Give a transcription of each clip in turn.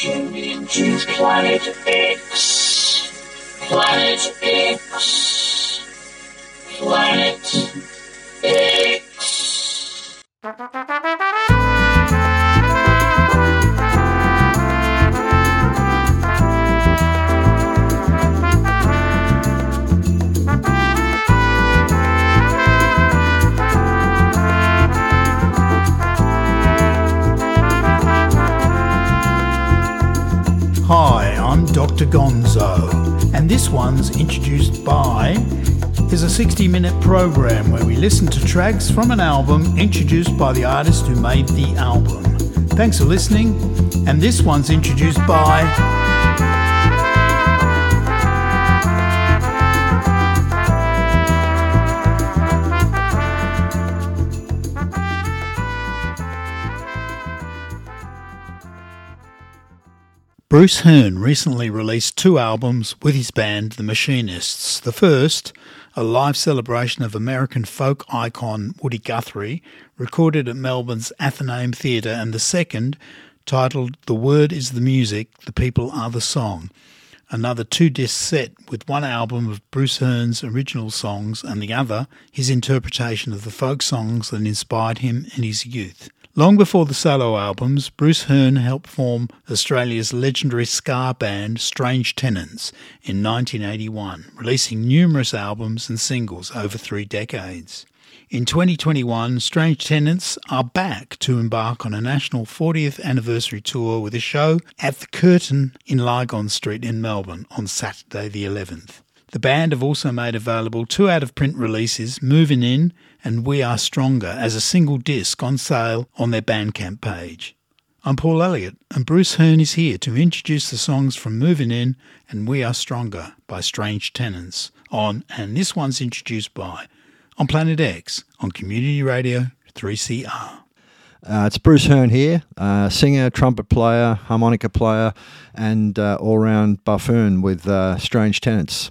Into Planet X. Planet X. Planet X. Dr. Gonzo, and this one's introduced by is a 60 minute program where we listen to tracks from an album introduced by the artist who made the album. Thanks for listening, and this one's introduced by. Bruce Hearn recently released two albums with his band The Machinists. The first, a live celebration of American folk icon Woody Guthrie, recorded at Melbourne's Athenaeum Theatre, and the second, titled The Word is the Music, The People Are the Song. Another two disc set with one album of Bruce Hearn's original songs and the other his interpretation of the folk songs that inspired him in his youth. Long before the solo albums, Bruce Hearn helped form Australia's legendary ska band Strange Tenants in 1981, releasing numerous albums and singles over three decades. In 2021, Strange Tenants are back to embark on a national 40th anniversary tour with a show at the Curtin in Lygon Street in Melbourne on Saturday the 11th. The band have also made available two out of print releases, Moving In and We Are Stronger, as a single disc on sale on their Bandcamp page. I'm Paul Elliott, and Bruce Hearn is here to introduce the songs from Moving In and We Are Stronger by Strange Tenants on, and this one's introduced by, on Planet X on Community Radio 3CR. Uh, it's Bruce Hearn here, uh, singer, trumpet player, harmonica player, and uh, all round buffoon with uh, Strange Tenants.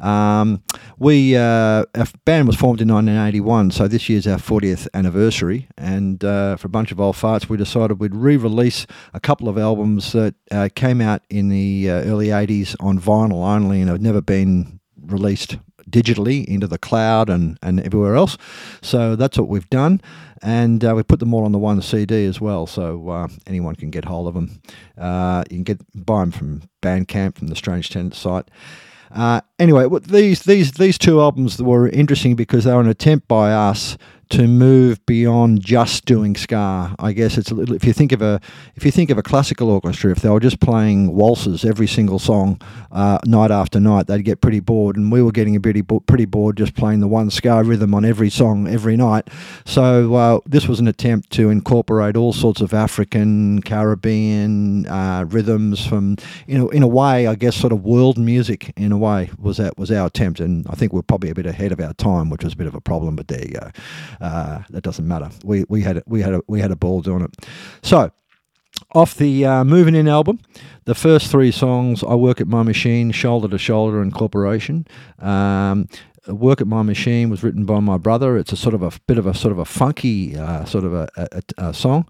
Um, we uh, our band was formed in 1981, so this year's our 40th anniversary. And uh, for a bunch of old farts, we decided we'd re-release a couple of albums that came out in the early 80s on vinyl only and have never been released digitally into the cloud and, and everywhere else. So that's what we've done. And uh, we put them all on the one CD as well, so uh, anyone can get hold of them. Uh, you can get buy them from Bandcamp, from the Strange Tenant site. Uh, anyway, these these these two albums were interesting because they were an attempt by us to move beyond just doing ska. I guess it's a little. If you think of a if you think of a classical orchestra, if they were just playing waltzes every single song uh, night after night, they'd get pretty bored. And we were getting a pretty pretty bored just playing the one ska rhythm on every song every night. So uh, this was an attempt to incorporate all sorts of African, Caribbean uh, rhythms from you know in a way, I guess, sort of world music in a way was that was our attempt. And I think we're probably a bit ahead of our time, which was a bit of a problem. But there you go. Uh, that doesn't matter. We we had we had a, we had a ball doing it. So off the uh, Moving In album, the first three songs, I Work at My Machine, Shoulder to Shoulder, and Corporation. Um, Work at My Machine was written by my brother. It's a sort of a bit of a sort of a funky uh, sort of a, a, a, song.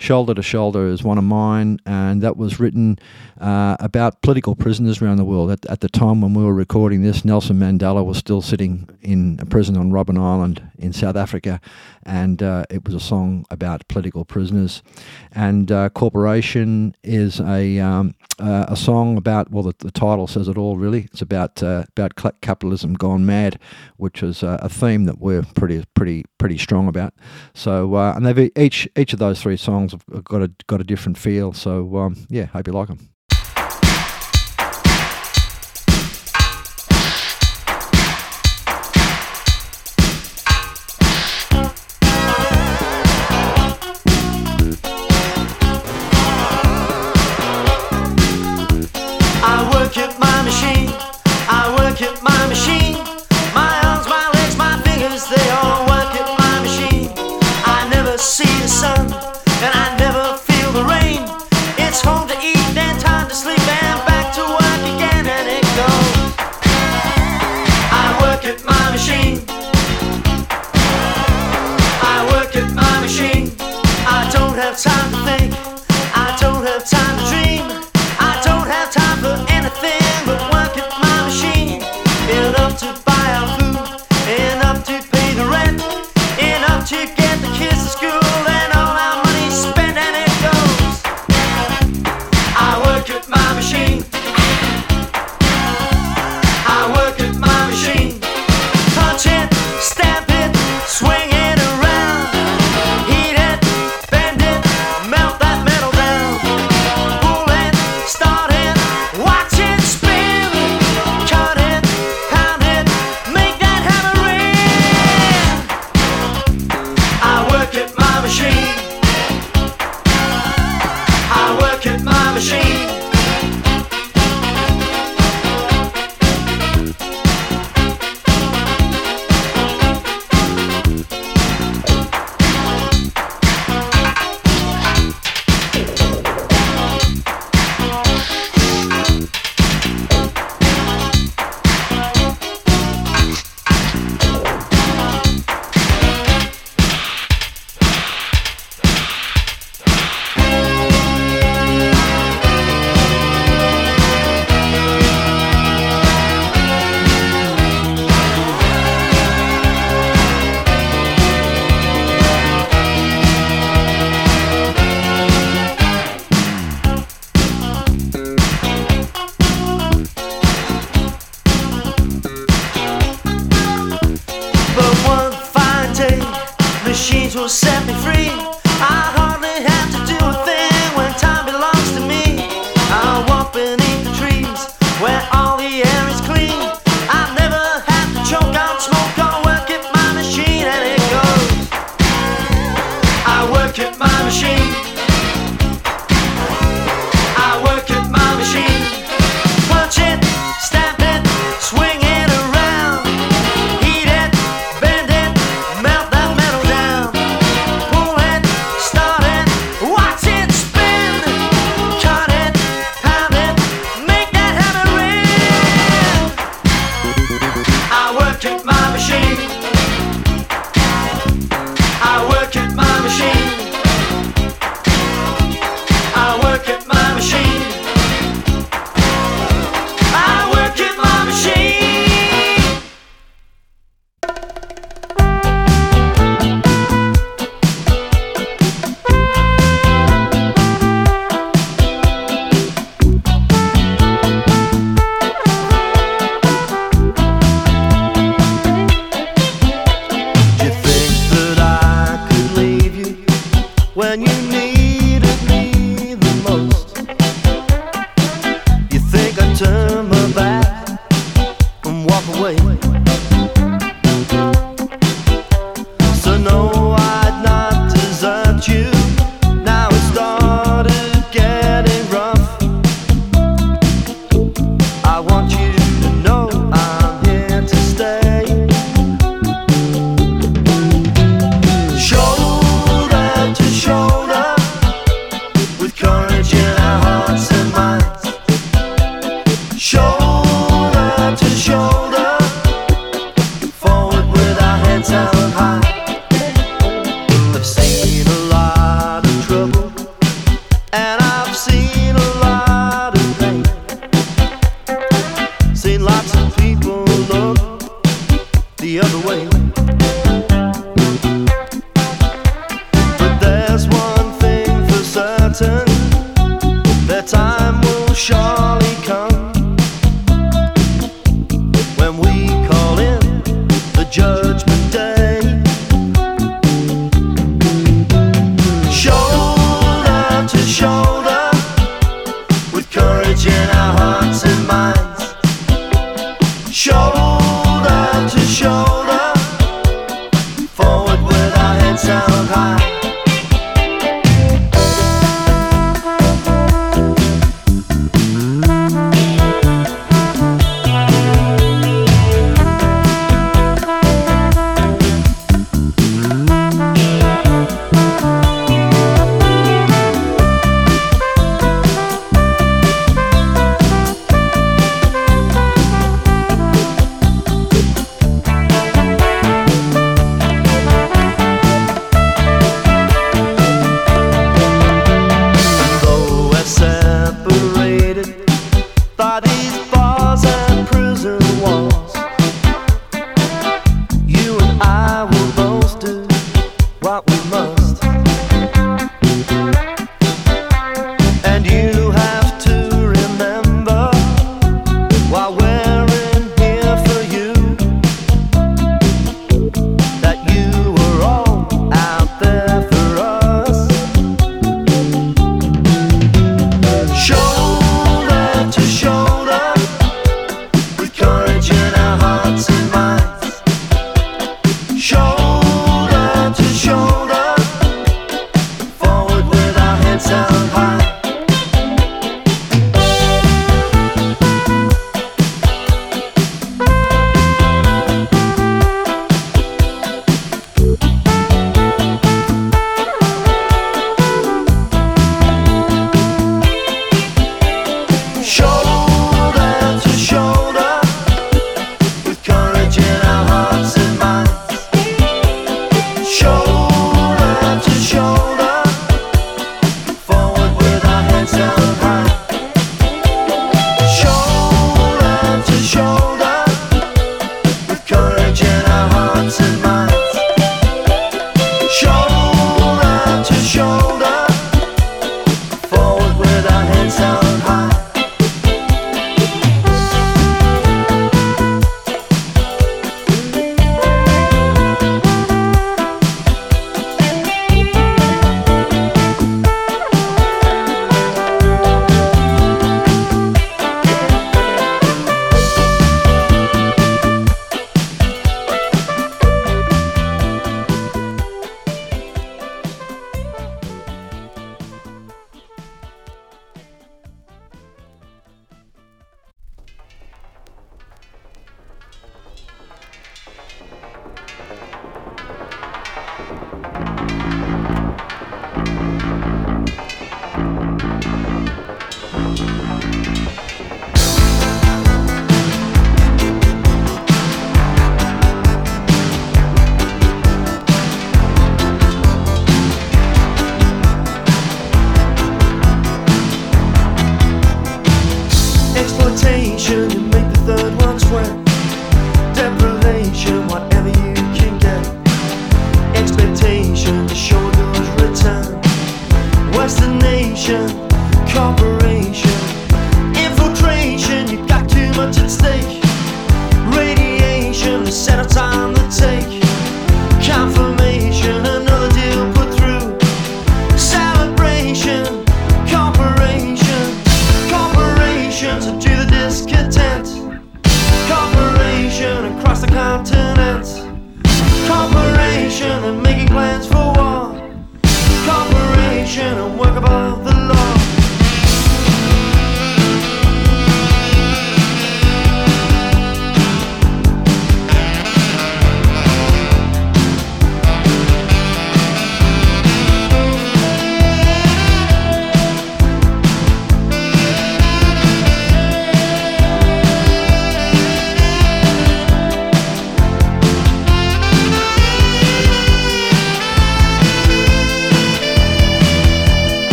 Shoulder to Shoulder is one of mine, and that was written uh, about political prisoners around the world. At, at, the time when we were recording this, Nelson Mandela was still sitting in a prison on Robben Island in South Africa, and uh, it was a song about political prisoners. And uh, Corporation is a um, uh, a song about well, the, the, title says it all. Really, it's about uh, about capitalism gone mad, which is a theme that we're pretty pretty pretty strong about. So, uh, and they've each each of those three songs have got a got a different feel. So, um, yeah, hope you like them.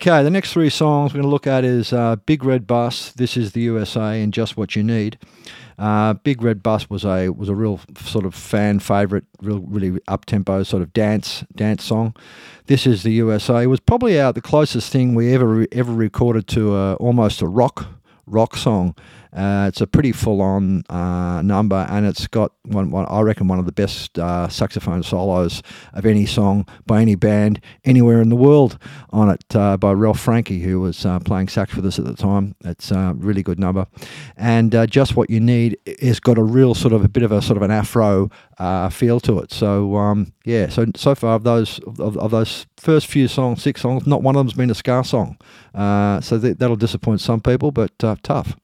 Okay, the next three songs we're going to look at is uh, Big Red Bus, This Is the USA, and Just What You Need. Uh, Big Red Bus was a was a real sort of fan favorite, real really up tempo sort of dance dance song. This is the USA it was probably out the closest thing we ever ever recorded to a, almost a rock rock song. Uh, it's a pretty full-on uh, number, and it's got one, one, I reckon one of the best uh, saxophone solos of any song by any band anywhere in the world on it uh, by Ralph Franke, who was uh, playing sax with us at the time. It's a really good number, and uh, just what you need is got a real sort of a bit of a sort of an afro feel to it. So um, yeah, so so far of those of, of, those first few songs, six songs, not one of them's been a ska song. so th- that'll disappoint some people, but tough.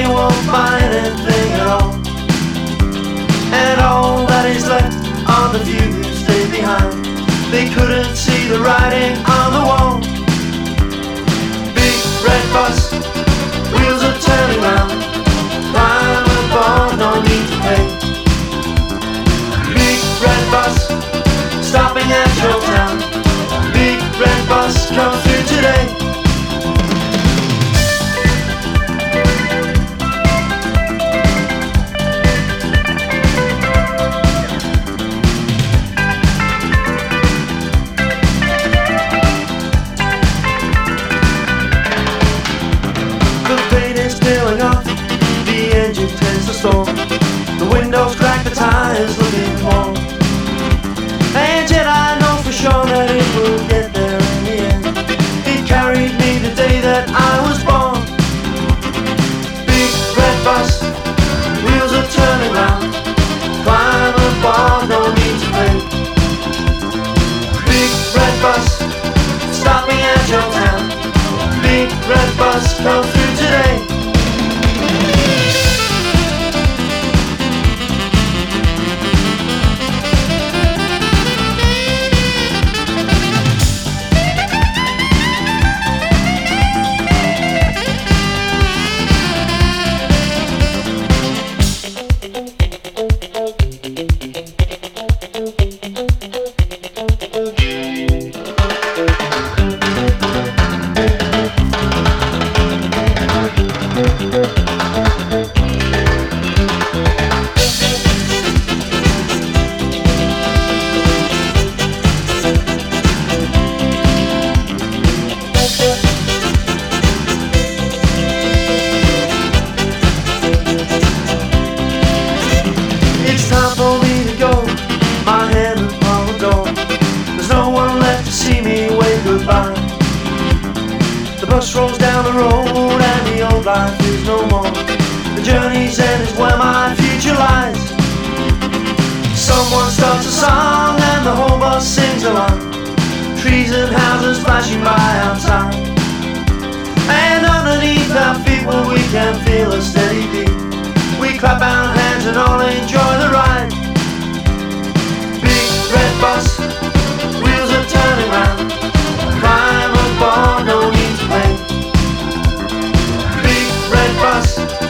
they won't find anything at all. And all that is left are the few who stay behind. They couldn't see the writing on the wall. Big red bus, wheels are turning round. Climb aboard, no need to pay. is looking long. And yet I know for sure that it will get there in the end. It carried me the day that I was born. Big red bus, wheels are turning round. Climb a no need to pay. Big red bus, stop me at your town. Big red bus, come through today. starts a song and the whole bus sings along. Trees and houses flashing by outside. And underneath our feet well, we can feel a steady beat. We clap our hands and all enjoy the ride. Big red bus, wheels are turning round. Crime of no need to wait. Big red bus.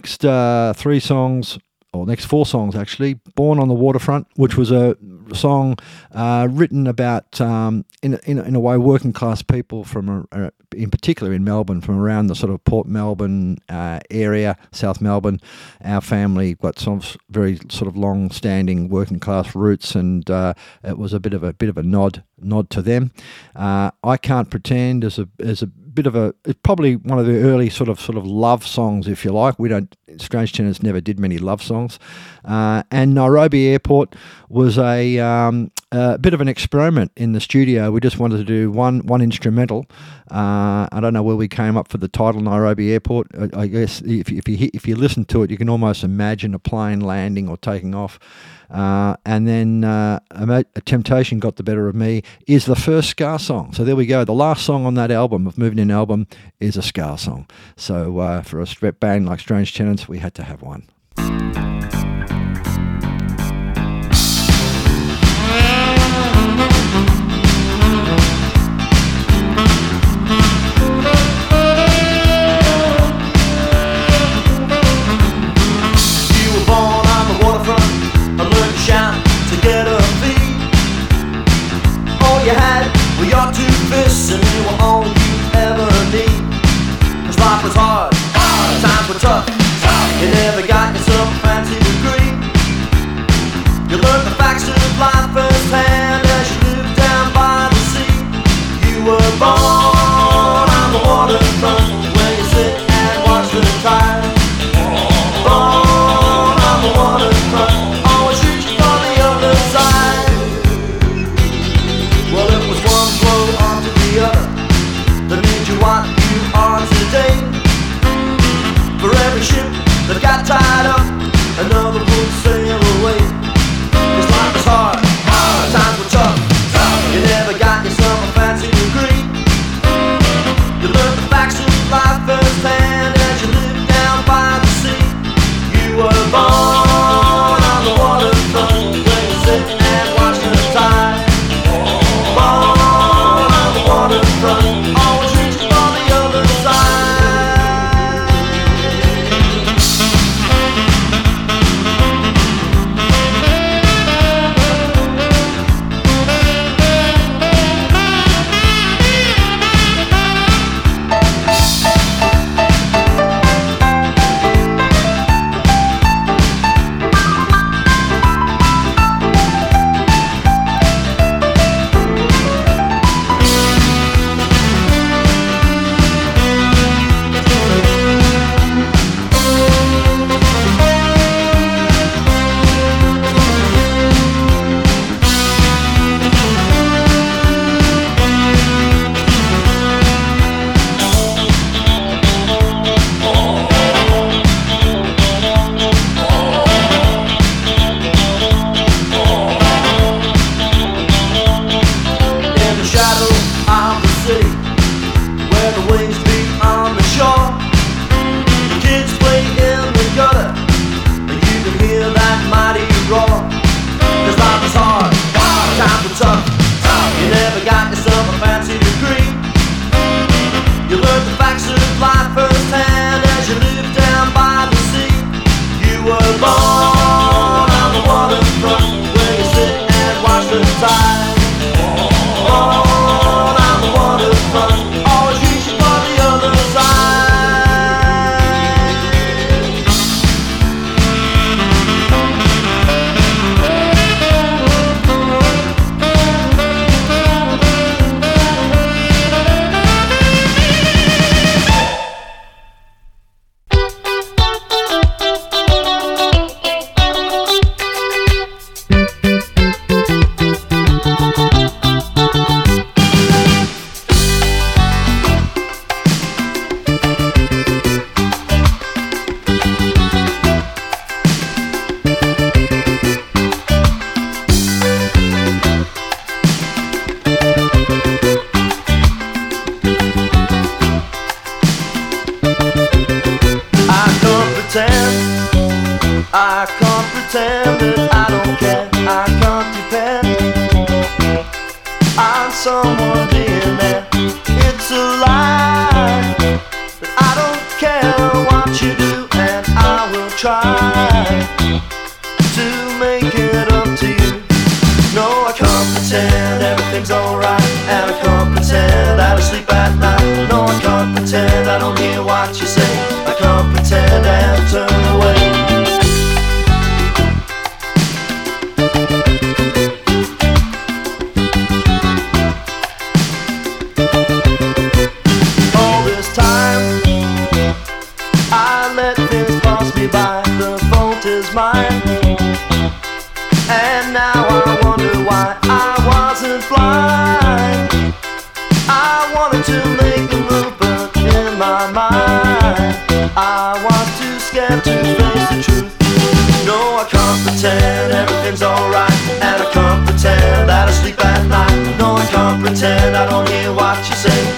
next uh, three songs, or next four songs actually, "Born on the Waterfront," which was a song uh, written about, um, in, in, in a way, working class people from, uh, in particular in Melbourne, from around the sort of Port Melbourne uh, area, South Melbourne. Our family got some very sort of long-standing working class roots, and uh, it was a bit of a bit of a nod nod to them. Uh, I can't pretend as a as a bit of a it's probably one of the early sort of sort of love songs, if you like. We don't Strange Tenants never did many love songs, uh, and Nairobi Airport was a um, a bit of an experiment in the studio. We just wanted to do one one instrumental. Uh, I don't know where we came up for the title Nairobi Airport. I, I guess if, if you if you listen to it, you can almost imagine a plane landing or taking off. Uh, and then uh, a, Temptation got the better of me is the first ska song. So there we go. The last song on that album, of Moving In album, is a ska song. So uh, for a band like Strange Tenants, we had to have one. And now I wonder why I wasn't blind. I wanted to make a move, but in my mind, I was too scared to face the truth. No, I can't pretend everything's alright, and I can't pretend that I sleep at night. No, I can't pretend I don't hear what you say.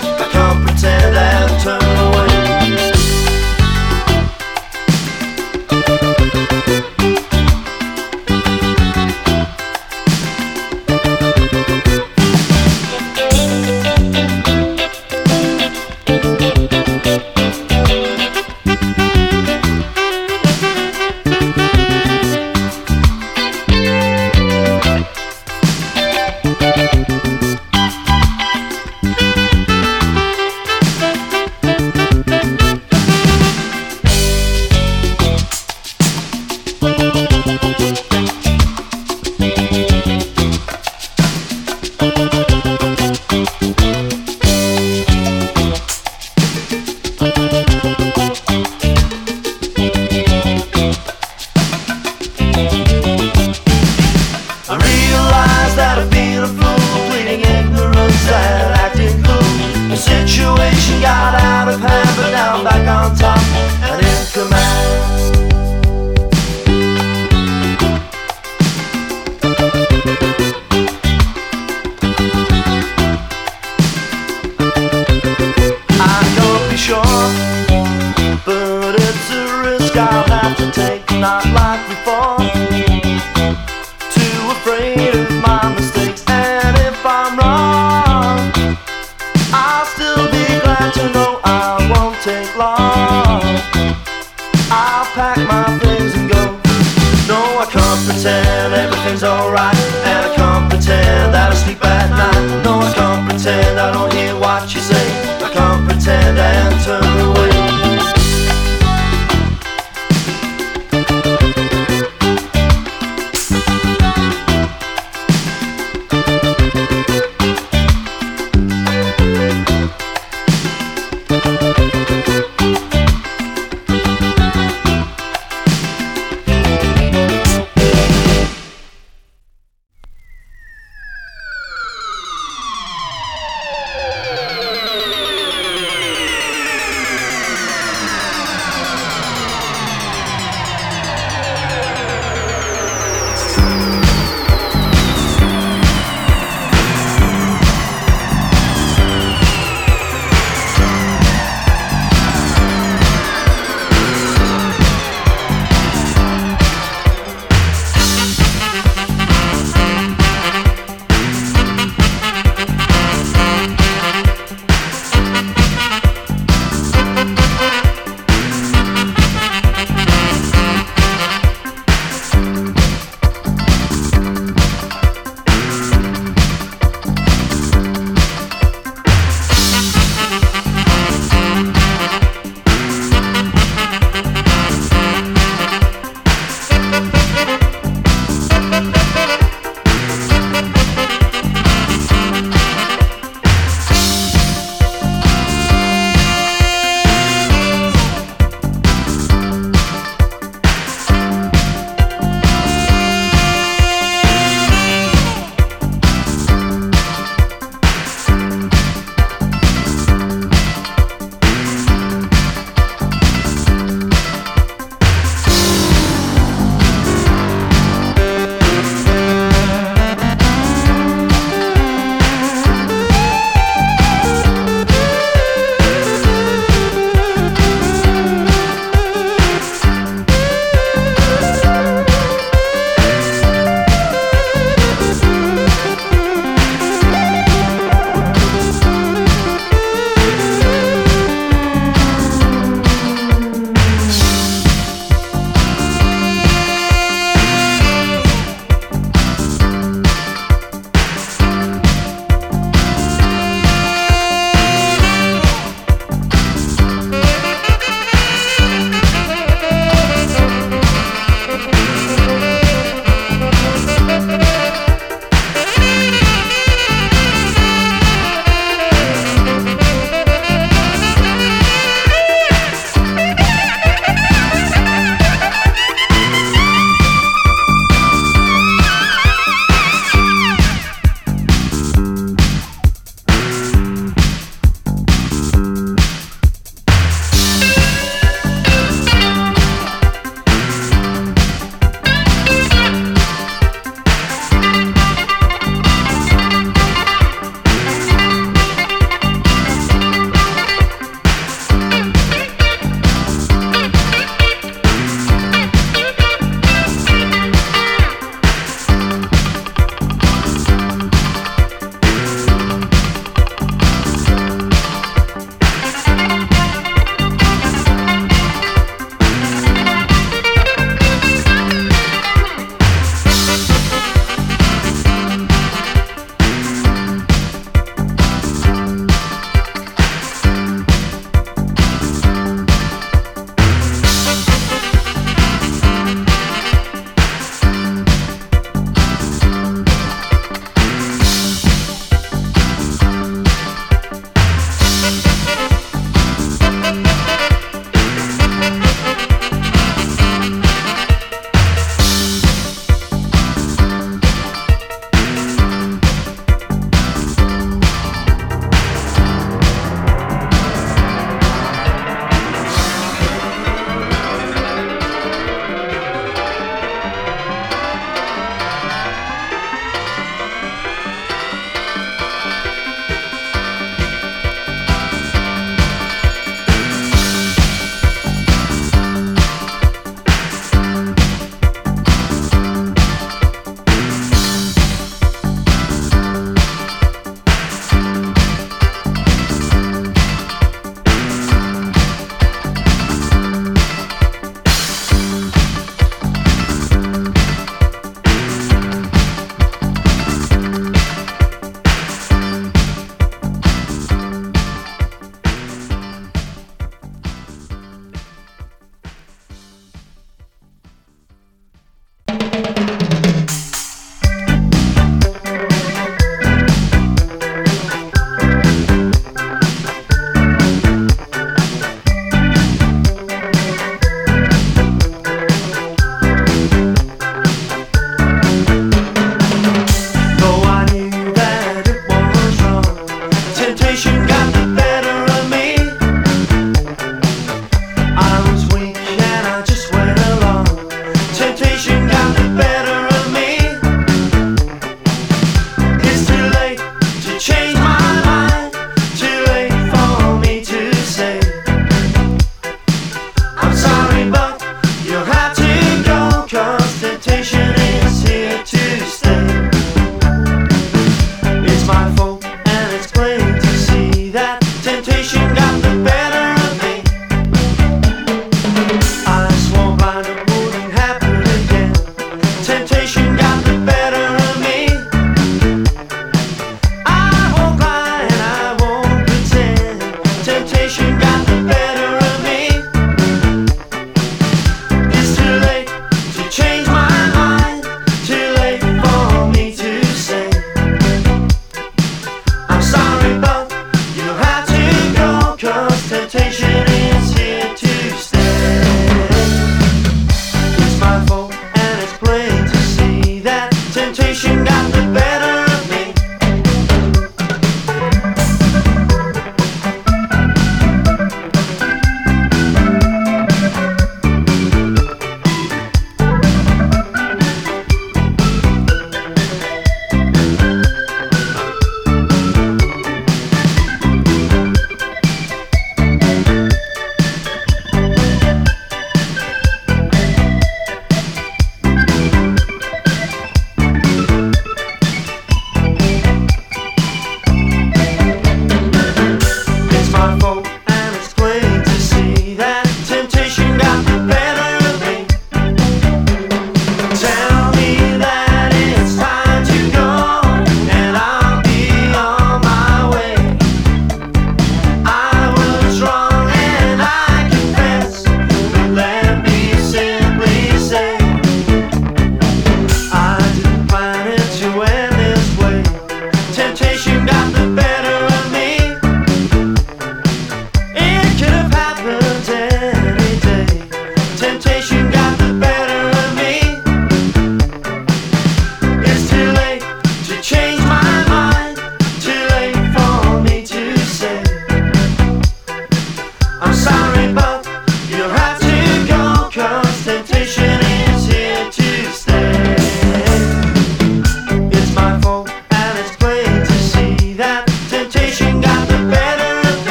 alright.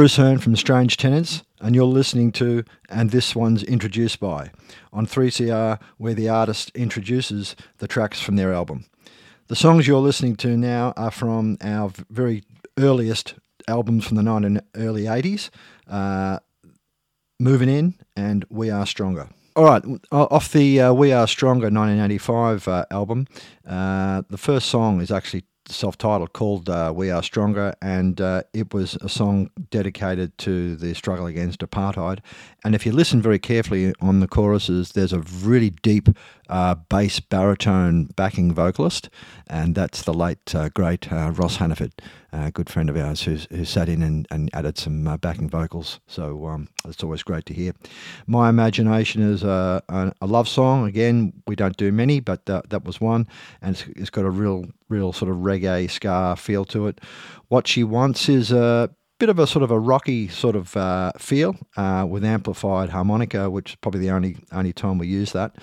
Bruce Hearn from Strange Tenants, and you're listening to And This One's Introduced By on 3CR, where the artist introduces the tracks from their album. The songs you're listening to now are from our very earliest albums from the 19 early 80s uh, Moving In and We Are Stronger. All right, off the uh, We Are Stronger 1985 uh, album, uh, the first song is actually self-titled called uh, "We Are Stronger," and uh, it was a song dedicated to the struggle against apartheid. And if you listen very carefully on the choruses, there's a really deep uh, bass baritone backing vocalist, and that's the late uh, great uh, Ross Hannaford, a good friend of ours who's, who sat in and, and added some uh, backing vocals. So um, it's always great to hear. My Imagination is a, a, a, love song. Again, we don't do many, but that was one, and it's, it's got a real, real sort of reggae ska feel to it. What She Wants is a bit of a sort of a rocky sort of uh, feel uh, with amplified harmonica, which is probably the only only time we use that.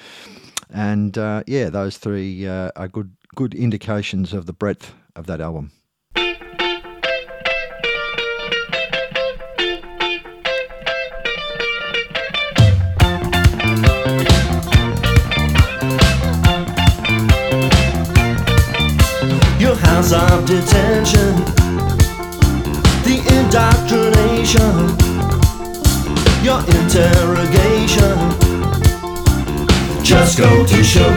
And uh, yeah, those three uh, are good good indications of the breadth of that album. House of detention, the indoctrination, your interrogation. Just go to show.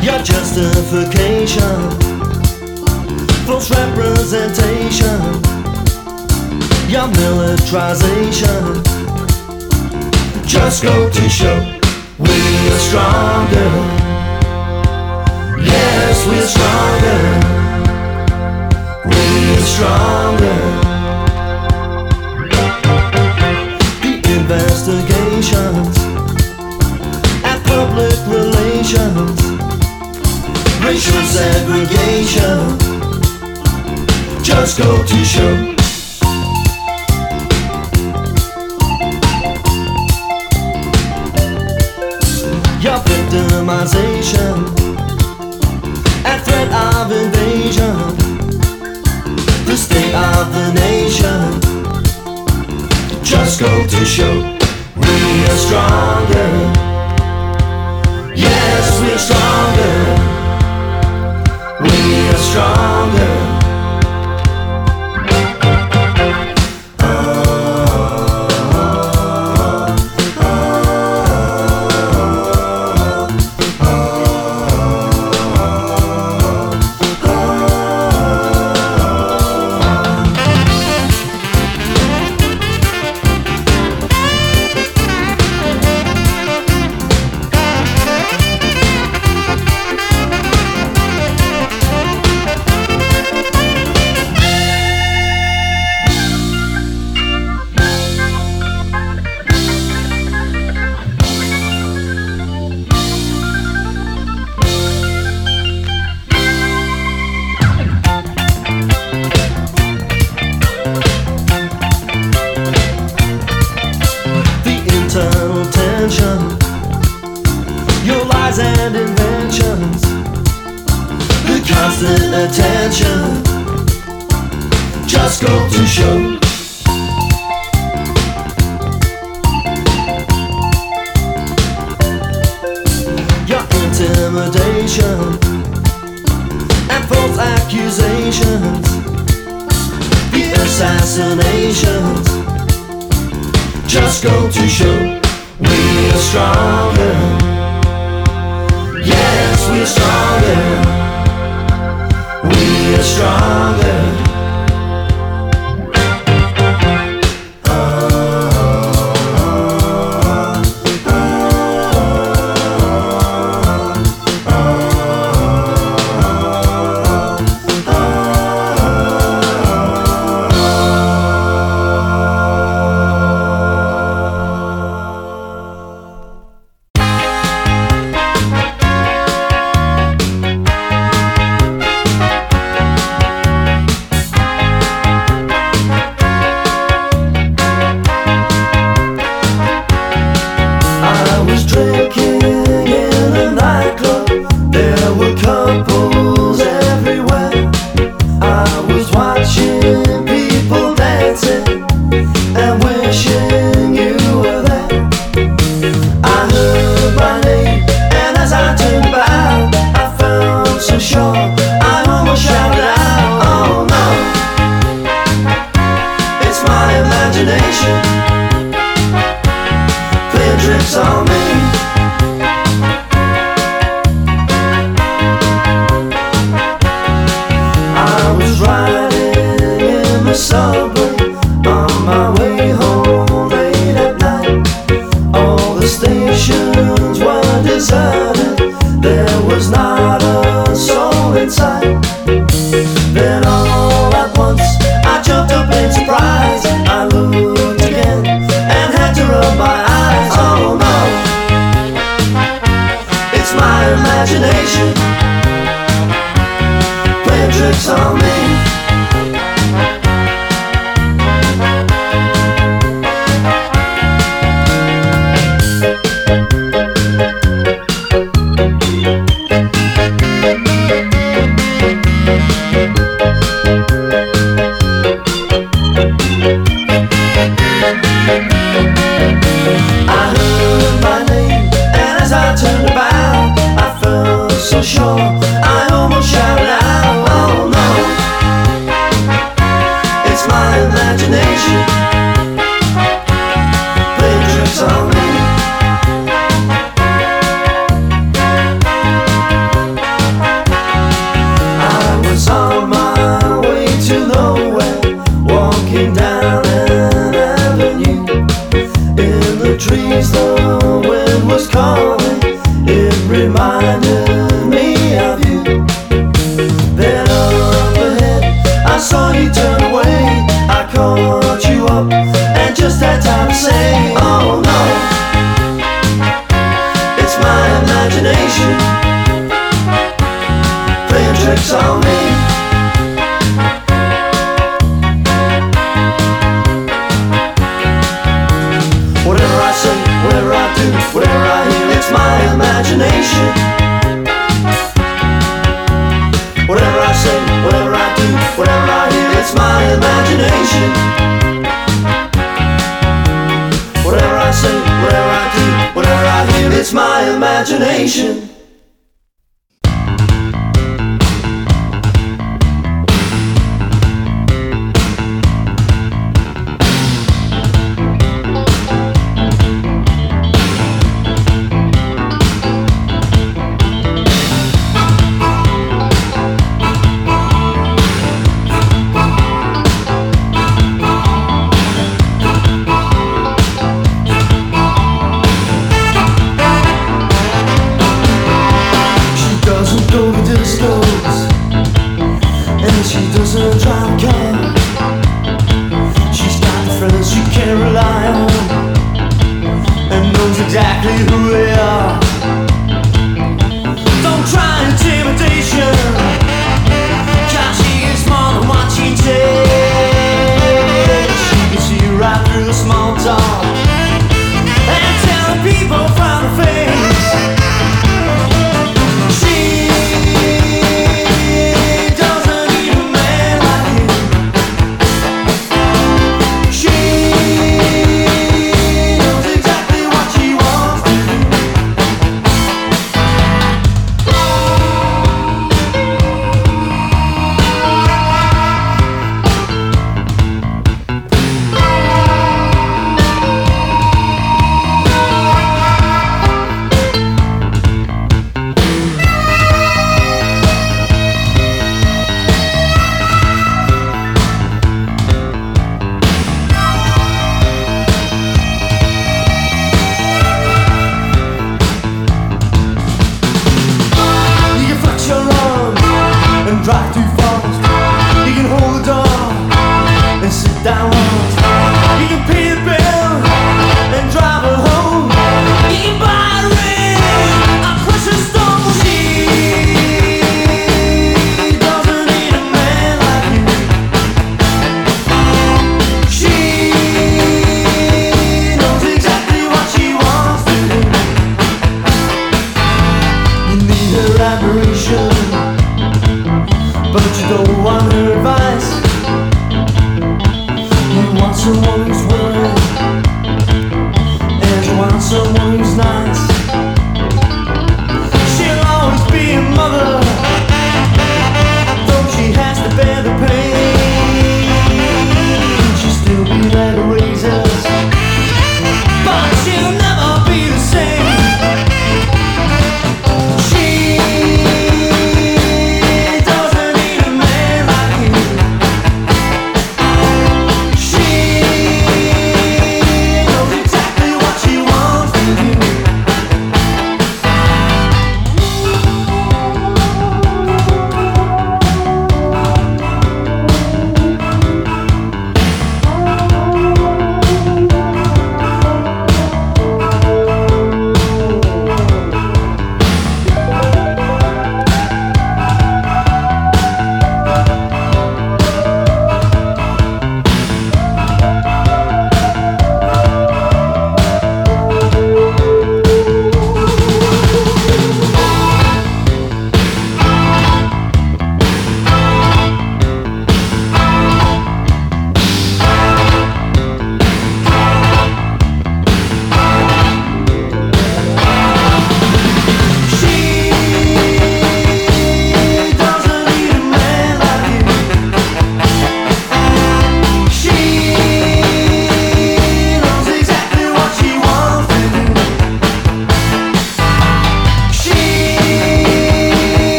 Your justification, false representation, your militarization. Just go to show we are stronger. Yes, we're stronger. We're stronger. The investigations and public relations, racial segregation. Just go to show.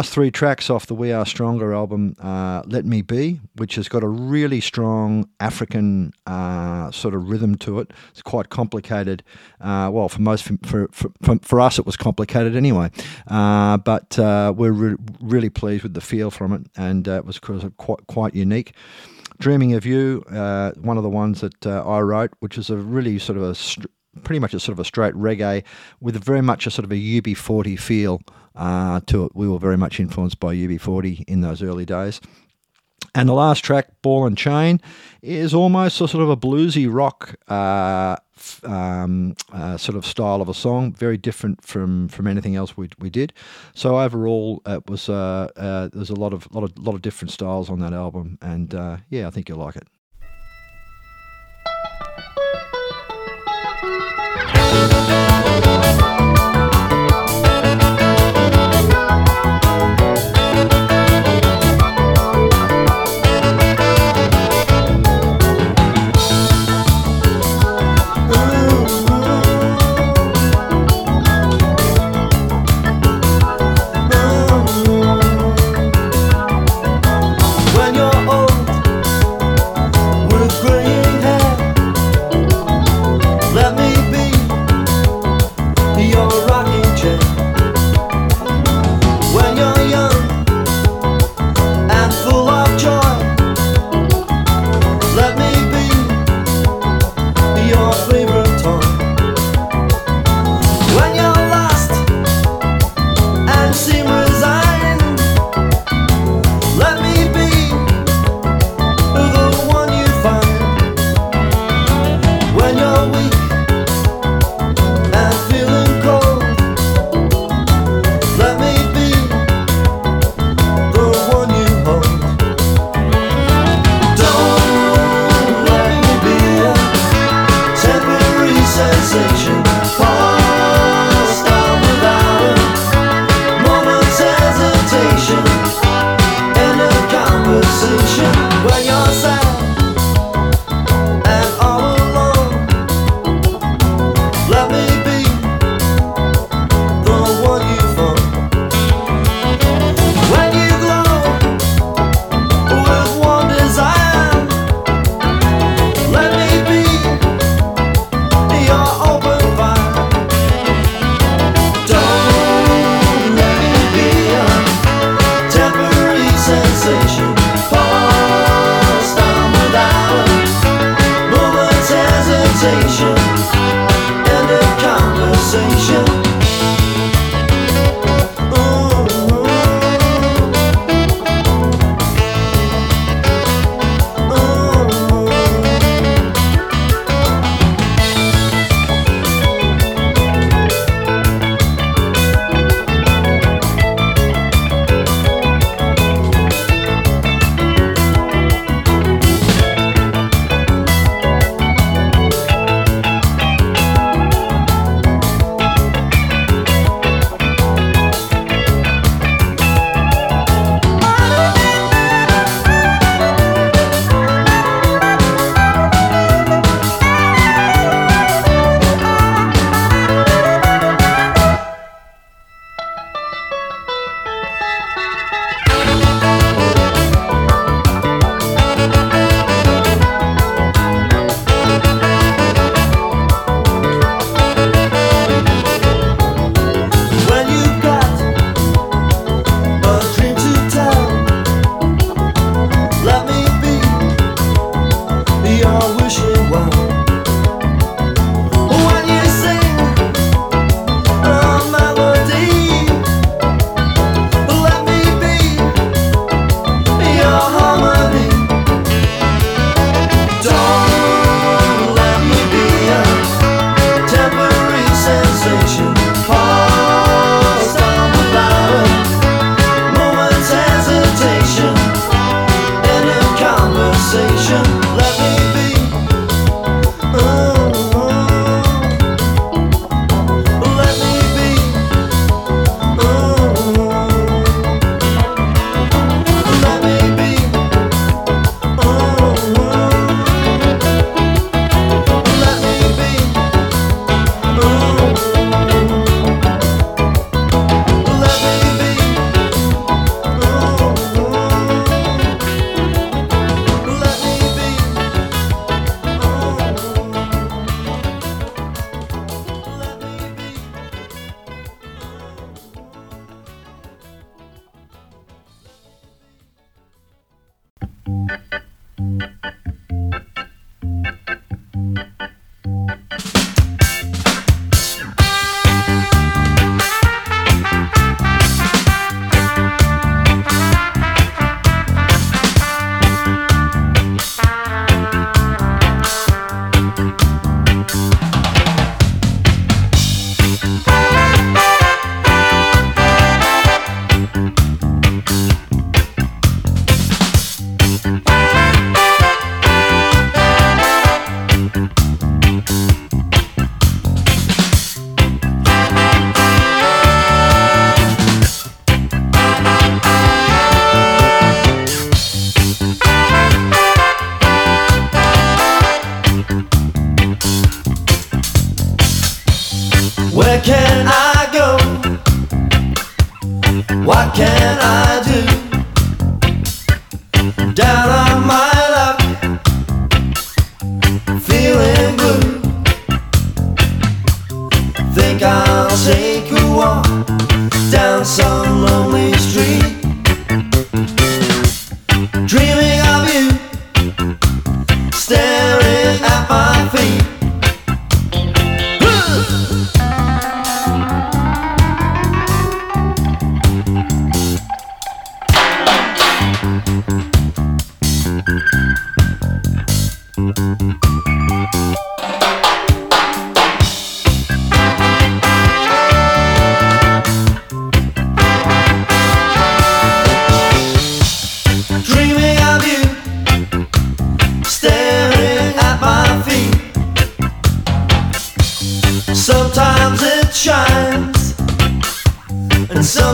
Last three tracks off the We Are Stronger album, uh, Let Me Be, which has got a really strong African uh, sort of rhythm to it. It's quite complicated. Uh, well, for most, for, for, for, for, us, it was complicated anyway. Uh, but uh, we're re- really pleased with the feel from it, and uh, it was quite, quite unique. Dreaming of You, one of the ones that I wrote, which is a really sort of a pretty much a sort of a straight reggae with very much a sort of a UB40 feel uh, to it. We were very much influenced by UB40 in those early days. And the last track, Ball and Chain, is almost a sort of a bluesy rock uh, um, uh, sort of style of a song, very different from, from anything else we, we did. So overall, it was uh, uh there's a lot of lot of lot of different styles on that album, and uh, yeah, I think you'll like it. and a conversation.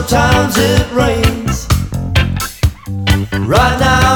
Sometimes it rains. Right now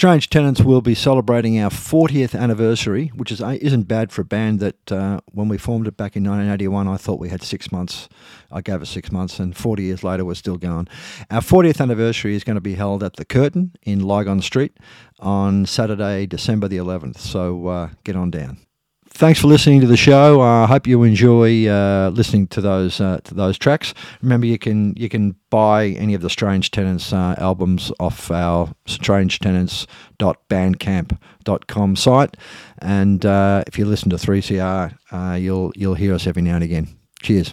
Strange Tenants will be celebrating our 40th anniversary, which is isn't bad for a band that uh, when we formed it back in 1981, I thought we had six months. I gave it six months, and 40 years later, we're still going. Our 40th anniversary is going to be held at the Curtin in Lygon Street on Saturday, December the 11th. So uh, get on down thanks for listening to the show. I hope you enjoy uh, listening to those uh, to those tracks. Remember, you can you can buy any of the Strange Tenants uh, albums off our strangetenants.bandcamp.com site, and if you listen to 3CR, uh, you'll you'll hear us every now and again. Cheers.